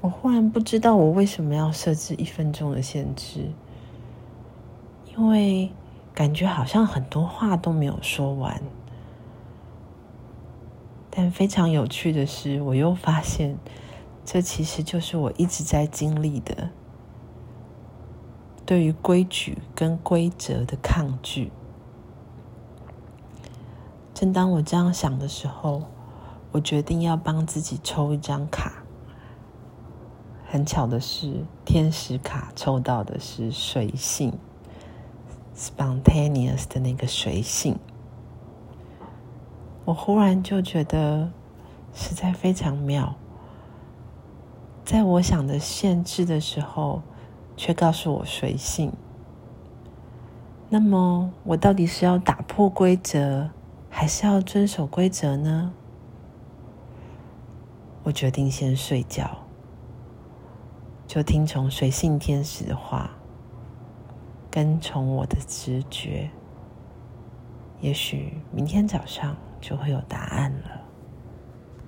我忽然不知道我为什么要设置一分钟的限制，因为感觉好像很多话都没有说完。但非常有趣的是，我又发现，这其实就是我一直在经历的，对于规矩跟规则的抗拒。正当我这样想的时候，我决定要帮自己抽一张卡。很巧的是，天使卡抽到的是随性 （spontaneous） 的那个随性。我忽然就觉得实在非常妙，在我想的限制的时候，却告诉我随性。那么，我到底是要打破规则，还是要遵守规则呢？我决定先睡觉，就听从随性天使的话，跟从我的直觉。也许明天早上就会有答案了。